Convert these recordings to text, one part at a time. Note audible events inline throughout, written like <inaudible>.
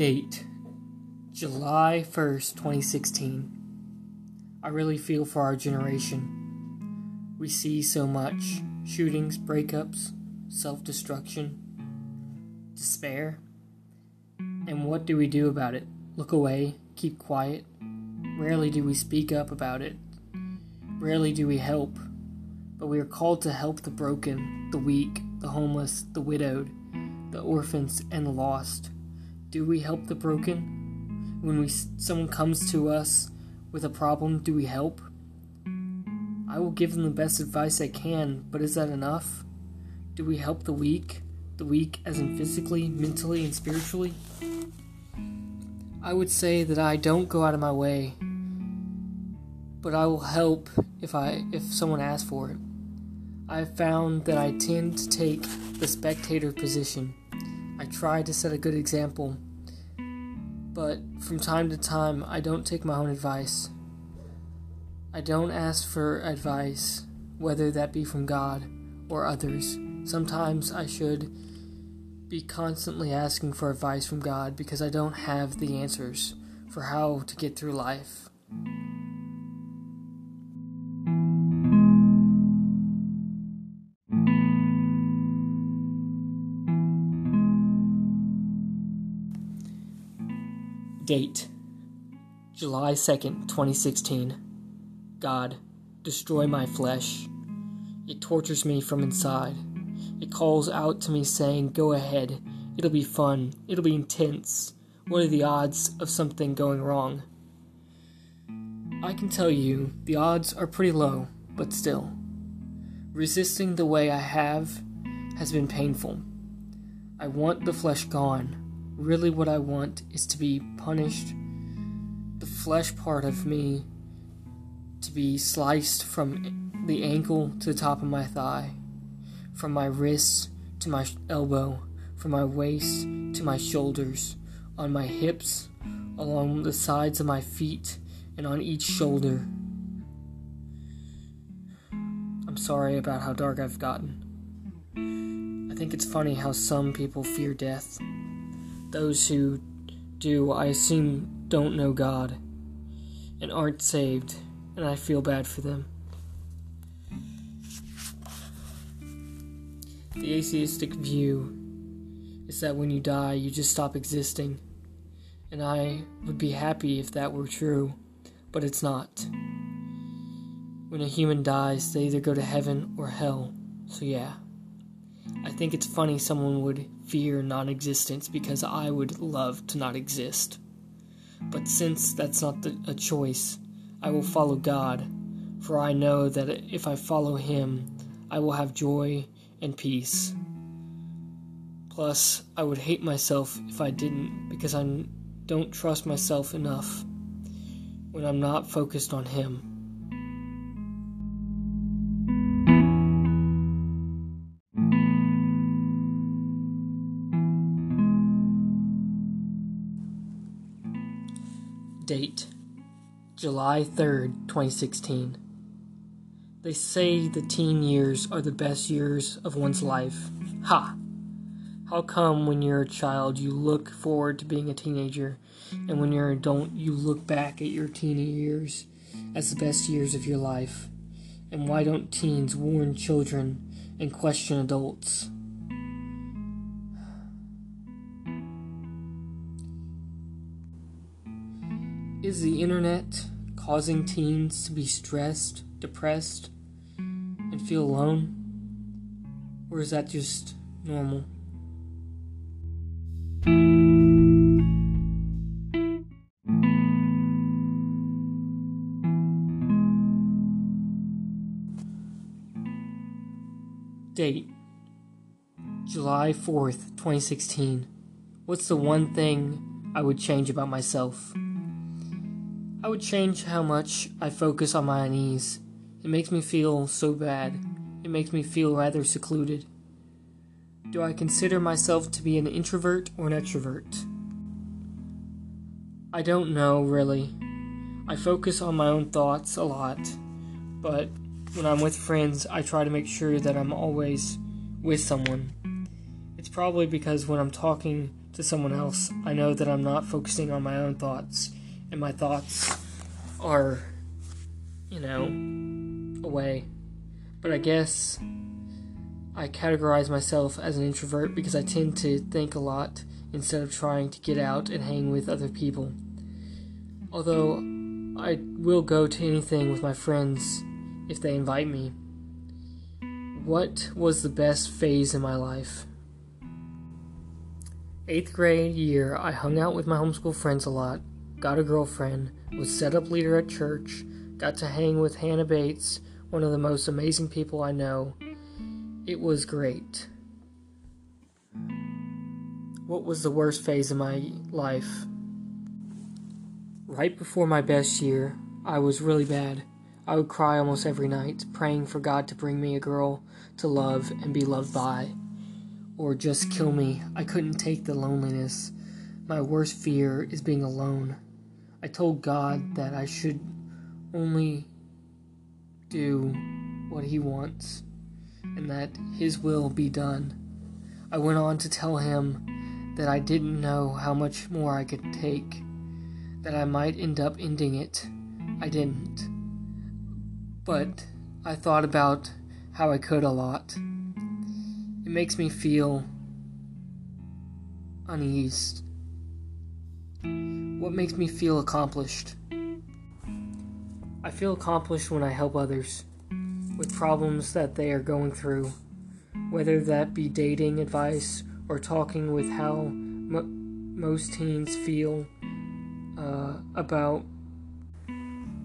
Date July 1st, 2016. I really feel for our generation. We see so much shootings, breakups, self destruction, despair. And what do we do about it? Look away, keep quiet. Rarely do we speak up about it. Rarely do we help. But we are called to help the broken, the weak, the homeless, the widowed, the orphans, and the lost. Do we help the broken? When we someone comes to us with a problem, do we help? I will give them the best advice I can, but is that enough? Do we help the weak? The weak as in physically, mentally, and spiritually? I would say that I don't go out of my way, but I will help if I if someone asks for it. I have found that I tend to take the spectator position. I try to set a good example, but from time to time I don't take my own advice. I don't ask for advice, whether that be from God or others. Sometimes I should be constantly asking for advice from God because I don't have the answers for how to get through life. Date July 2nd, 2016. God, destroy my flesh. It tortures me from inside. It calls out to me saying, Go ahead. It'll be fun. It'll be intense. What are the odds of something going wrong? I can tell you, the odds are pretty low, but still. Resisting the way I have has been painful. I want the flesh gone. Really, what I want is to be punished. The flesh part of me to be sliced from the ankle to the top of my thigh from my wrist to my elbow, from my waist to my shoulders, on my hips, along the sides of my feet, and on each shoulder. I'm sorry about how dark I've gotten. I think it's funny how some people fear death. Those who do, I assume, don't know God and aren't saved, and I feel bad for them. The atheistic view is that when you die, you just stop existing. And I would be happy if that were true, but it's not. When a human dies, they either go to heaven or hell. So, yeah. I think it's funny someone would fear non existence because I would love to not exist. But since that's not the, a choice, I will follow God, for I know that if I follow Him, I will have joy and peace. Plus, I would hate myself if I didn't because I don't trust myself enough when I'm not focused on Him. July 3rd, 2016. They say the teen years are the best years of one's life. Ha! How come when you're a child you look forward to being a teenager, and when you're an adult you look back at your teen years as the best years of your life? And why don't teens warn children and question adults? Is the internet causing teens to be stressed? depressed and feel alone? Or is that just normal? Date July 4th, 2016. What's the one thing I would change about myself? I would change how much I focus on my unease it makes me feel so bad. It makes me feel rather secluded. Do I consider myself to be an introvert or an extrovert? I don't know, really. I focus on my own thoughts a lot, but when I'm with friends, I try to make sure that I'm always with someone. It's probably because when I'm talking to someone else, I know that I'm not focusing on my own thoughts, and my thoughts are, you know, away. But I guess I categorize myself as an introvert because I tend to think a lot instead of trying to get out and hang with other people. Although I will go to anything with my friends if they invite me. What was the best phase in my life? Eighth grade year, I hung out with my homeschool friends a lot, got a girlfriend, was set up leader at church, got to hang with Hannah Bates, one of the most amazing people I know. It was great. What was the worst phase of my life? Right before my best year, I was really bad. I would cry almost every night, praying for God to bring me a girl to love and be loved by. Or just kill me. I couldn't take the loneliness. My worst fear is being alone. I told God that I should only do what He wants and that His will be done. I went on to tell Him that I didn't know how much more I could take that I might end up ending it. I didn't. But I thought about how I could a lot. It makes me feel uneased. What makes me feel accomplished? I feel accomplished when I help others with problems that they are going through, whether that be dating advice or talking with how most teens feel uh, about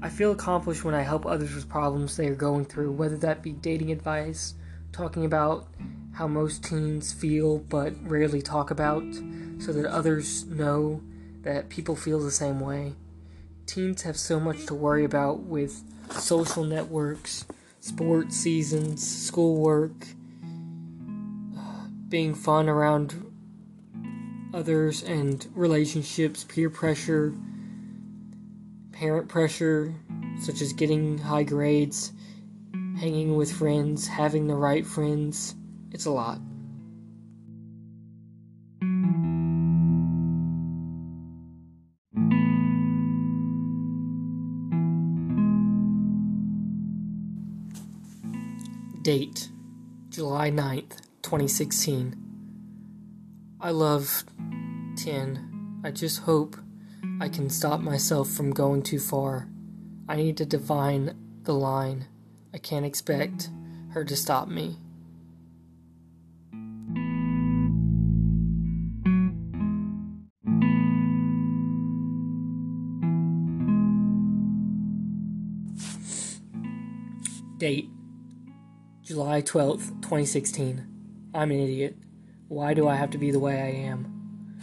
I feel accomplished when I help others with problems they are going through, whether that be dating advice, talking about how most teens feel but rarely talk about, so that others know that people feel the same way. Teens have so much to worry about with social networks, sports seasons, schoolwork, being fun around others and relationships, peer pressure, parent pressure, such as getting high grades, hanging with friends, having the right friends. It's a lot. Date July 9th, 2016. I love 10. I just hope I can stop myself from going too far. I need to define the line. I can't expect her to stop me. Date July 12th, 2016. I'm an idiot. Why do I have to be the way I am?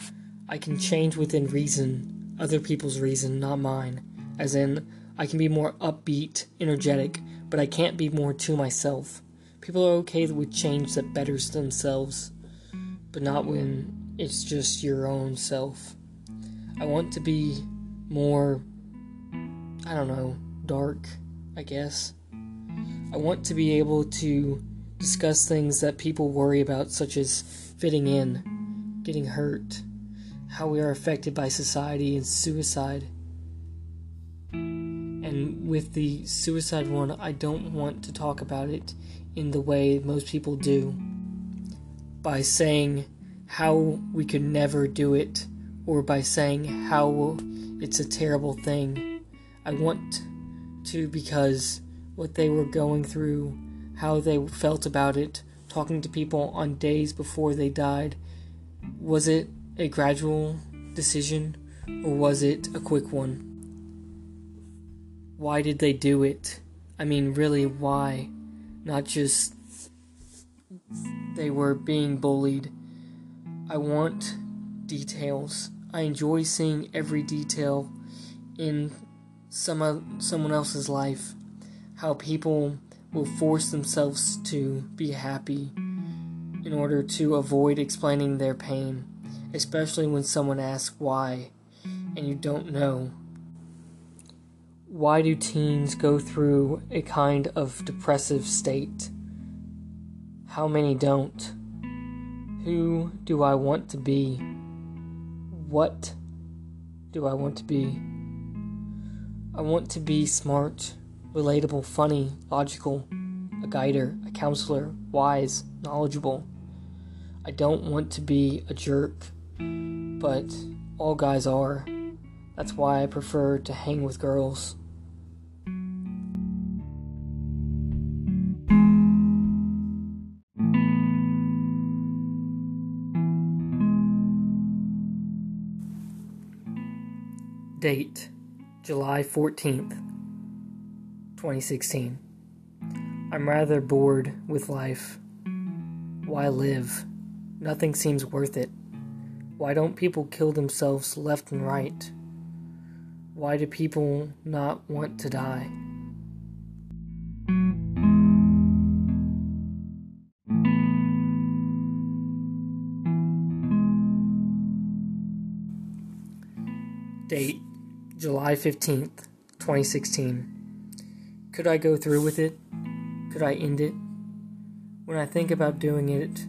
I can change within reason, other people's reason, not mine. As in, I can be more upbeat, energetic, but I can't be more to myself. People are okay with change that betters themselves, but not when it's just your own self. I want to be more, I don't know, dark, I guess. I want to be able to discuss things that people worry about, such as fitting in, getting hurt, how we are affected by society, and suicide. And with the suicide one, I don't want to talk about it in the way most people do by saying how we could never do it or by saying how it's a terrible thing. I want to because what they were going through, how they felt about it, talking to people on days before they died. Was it a gradual decision or was it a quick one? Why did they do it? I mean, really, why? Not just they were being bullied. I want details. I enjoy seeing every detail in some someone else's life. How people will force themselves to be happy in order to avoid explaining their pain, especially when someone asks why and you don't know. Why do teens go through a kind of depressive state? How many don't? Who do I want to be? what do I want to be? I want to be smart, relatable, funny, logical, a guider, a counselor, wise, knowledgeable. I don't want to be a jerk, but all guys are. That's why I prefer to hang with girls. Date July 14th, 2016. I'm rather bored with life. Why live? Nothing seems worth it. Why don't people kill themselves left and right? Why do people not want to die? Date July 15th, 2016. Could I go through with it? Could I end it? When I think about doing it,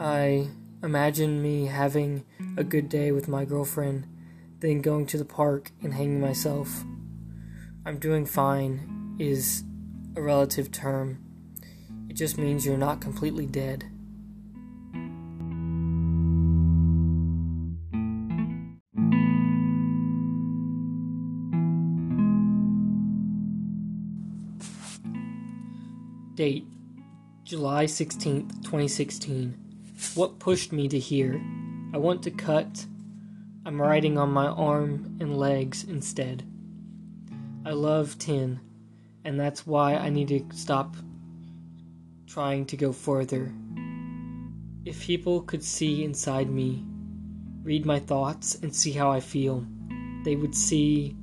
I imagine me having a good day with my girlfriend, then going to the park and hanging myself. I'm doing fine is a relative term. It just means you're not completely dead. Date July 16th, 2016. What pushed me to here? I want to cut. I'm writing on my arm and legs instead. I love tin, and that's why I need to stop trying to go further. If people could see inside me, read my thoughts, and see how I feel, they would see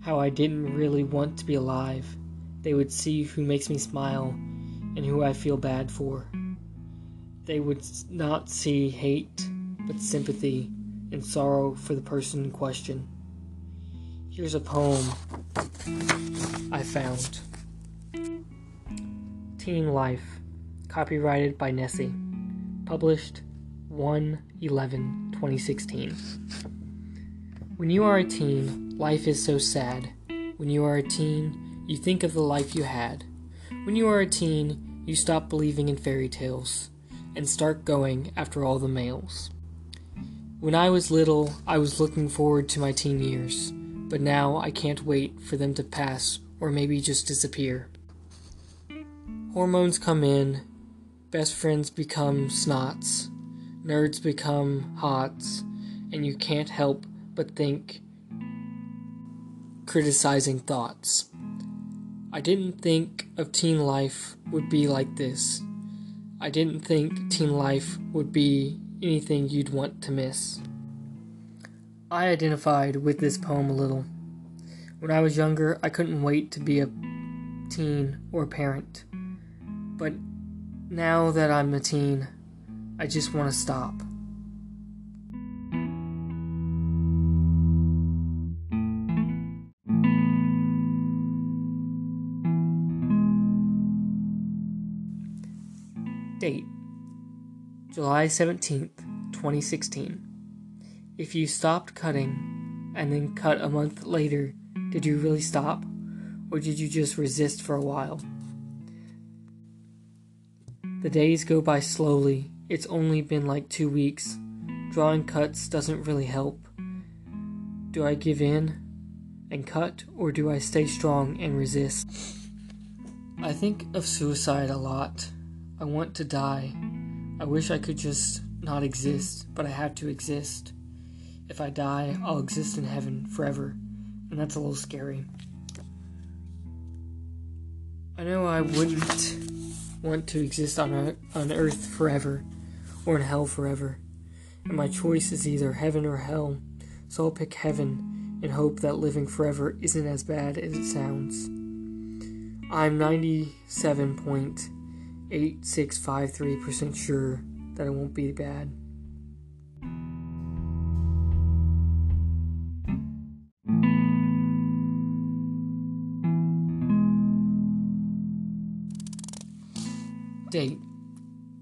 how I didn't really want to be alive. They would see who makes me smile and who I feel bad for. They would not see hate, but sympathy and sorrow for the person in question. Here's a poem I found Teen Life, copyrighted by Nessie, published 1 11 2016. When you are a teen, life is so sad. When you are a teen, you think of the life you had. When you are a teen, you stop believing in fairy tales and start going after all the males. When I was little, I was looking forward to my teen years, but now I can't wait for them to pass or maybe just disappear. Hormones come in, best friends become snots, nerds become hots, and you can't help but think criticizing thoughts. I didn't think of teen life would be like this. I didn't think teen life would be anything you'd want to miss. I identified with this poem a little. When I was younger, I couldn't wait to be a teen or parent. But now that I'm a teen, I just want to stop. Date July 17th, 2016. If you stopped cutting and then cut a month later, did you really stop? Or did you just resist for a while? The days go by slowly. It's only been like two weeks. Drawing cuts doesn't really help. Do I give in and cut, or do I stay strong and resist? I think of suicide a lot. I want to die. I wish I could just not exist, but I have to exist. If I die, I'll exist in heaven forever, and that's a little scary. I know I wouldn't want to exist on, on earth forever or in hell forever, and my choice is either heaven or hell, so I'll pick heaven and hope that living forever isn't as bad as it sounds. I'm 97 point 8653% sure that it won't be bad. Date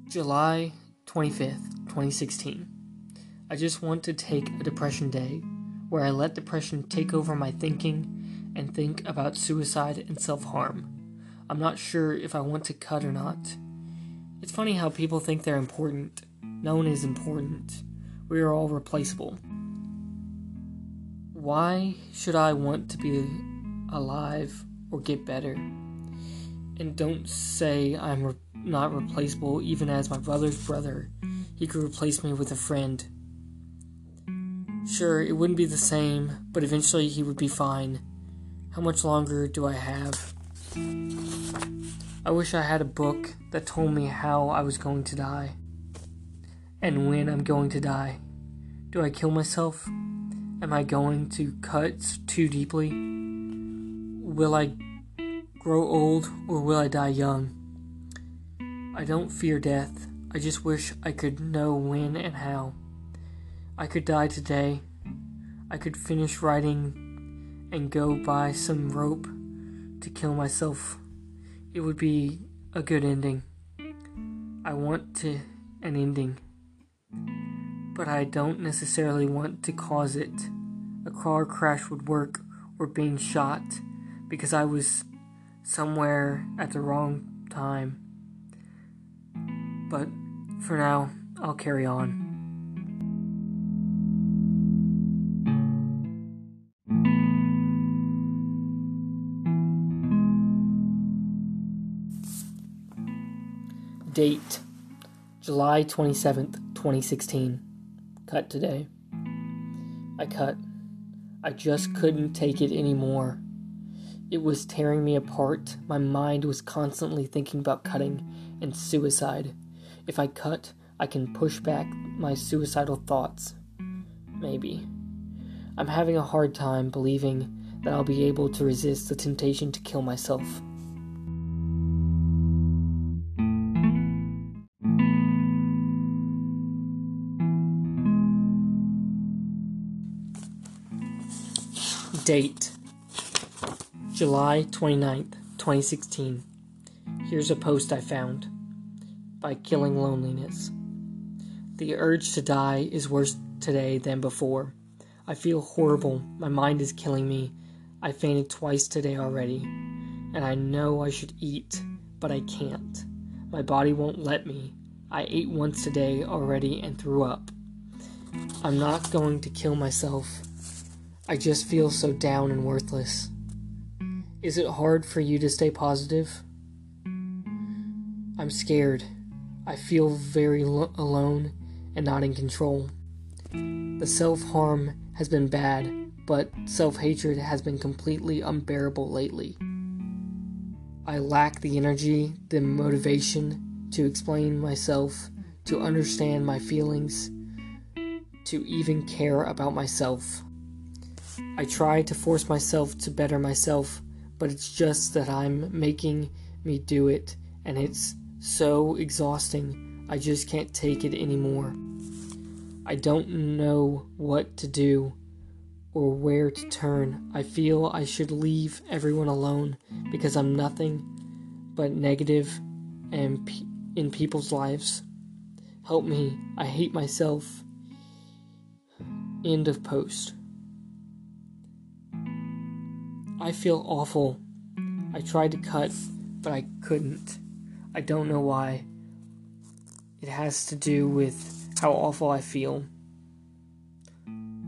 July 25th, 2016. I just want to take a depression day where I let depression take over my thinking and think about suicide and self harm. I'm not sure if I want to cut or not. It's funny how people think they're important. No one is important. We are all replaceable. Why should I want to be alive or get better? And don't say I'm re- not replaceable, even as my brother's brother. He could replace me with a friend. Sure, it wouldn't be the same, but eventually he would be fine. How much longer do I have? I wish I had a book that told me how I was going to die and when I'm going to die. Do I kill myself? Am I going to cut too deeply? Will I grow old or will I die young? I don't fear death. I just wish I could know when and how. I could die today. I could finish writing and go buy some rope to kill myself. It would be a good ending. I want to an ending, but I don't necessarily want to cause it. A car crash would work, or being shot, because I was somewhere at the wrong time. But for now, I'll carry on. Date July 27th, 2016. Cut today. I cut. I just couldn't take it anymore. It was tearing me apart. My mind was constantly thinking about cutting and suicide. If I cut, I can push back my suicidal thoughts. Maybe. I'm having a hard time believing that I'll be able to resist the temptation to kill myself. Date July 29th, 2016. Here's a post I found by Killing Loneliness. The urge to die is worse today than before. I feel horrible. My mind is killing me. I fainted twice today already. And I know I should eat, but I can't. My body won't let me. I ate once today already and threw up. I'm not going to kill myself. I just feel so down and worthless. Is it hard for you to stay positive? I'm scared. I feel very lo- alone and not in control. The self harm has been bad, but self hatred has been completely unbearable lately. I lack the energy, the motivation to explain myself, to understand my feelings, to even care about myself. I try to force myself to better myself, but it's just that I'm making me do it, and it's so exhausting. I just can't take it anymore. I don't know what to do or where to turn. I feel I should leave everyone alone because I'm nothing but negative and in people's lives. Help me. I hate myself. End of post. I feel awful. I tried to cut, but I couldn't. I don't know why. It has to do with how awful I feel.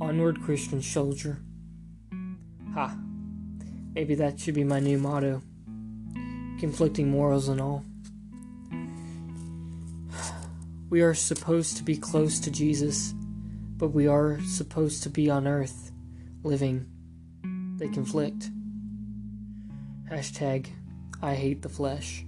Onward, Christian soldier. Ha. Maybe that should be my new motto. Conflicting morals and all. <sighs> We are supposed to be close to Jesus, but we are supposed to be on earth, living. They conflict. Hashtag I hate the flesh.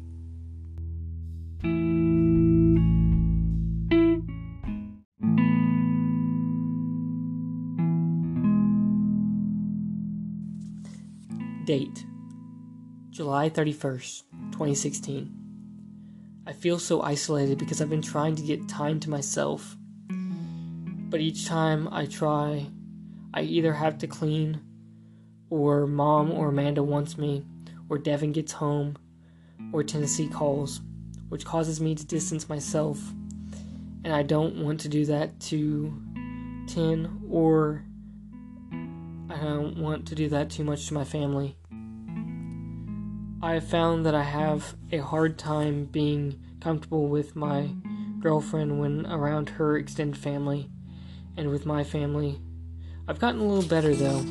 Date July 31st, 2016. I feel so isolated because I've been trying to get time to myself. But each time I try, I either have to clean, or mom or Amanda wants me, or Devin gets home, or Tennessee calls, which causes me to distance myself. And I don't want to do that to 10, or I don't want to do that too much to my family. I have found that I have a hard time being comfortable with my girlfriend when around her extended family and with my family. I've gotten a little better though.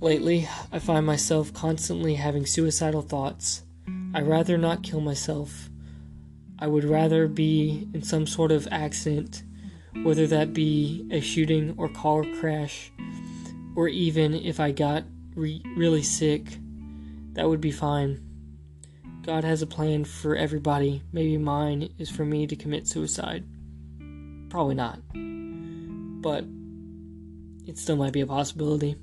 Lately, I find myself constantly having suicidal thoughts. I'd rather not kill myself. I would rather be in some sort of accident, whether that be a shooting or car crash, or even if I got re- really sick, that would be fine. God has a plan for everybody. Maybe mine is for me to commit suicide. Probably not. But it still might be a possibility.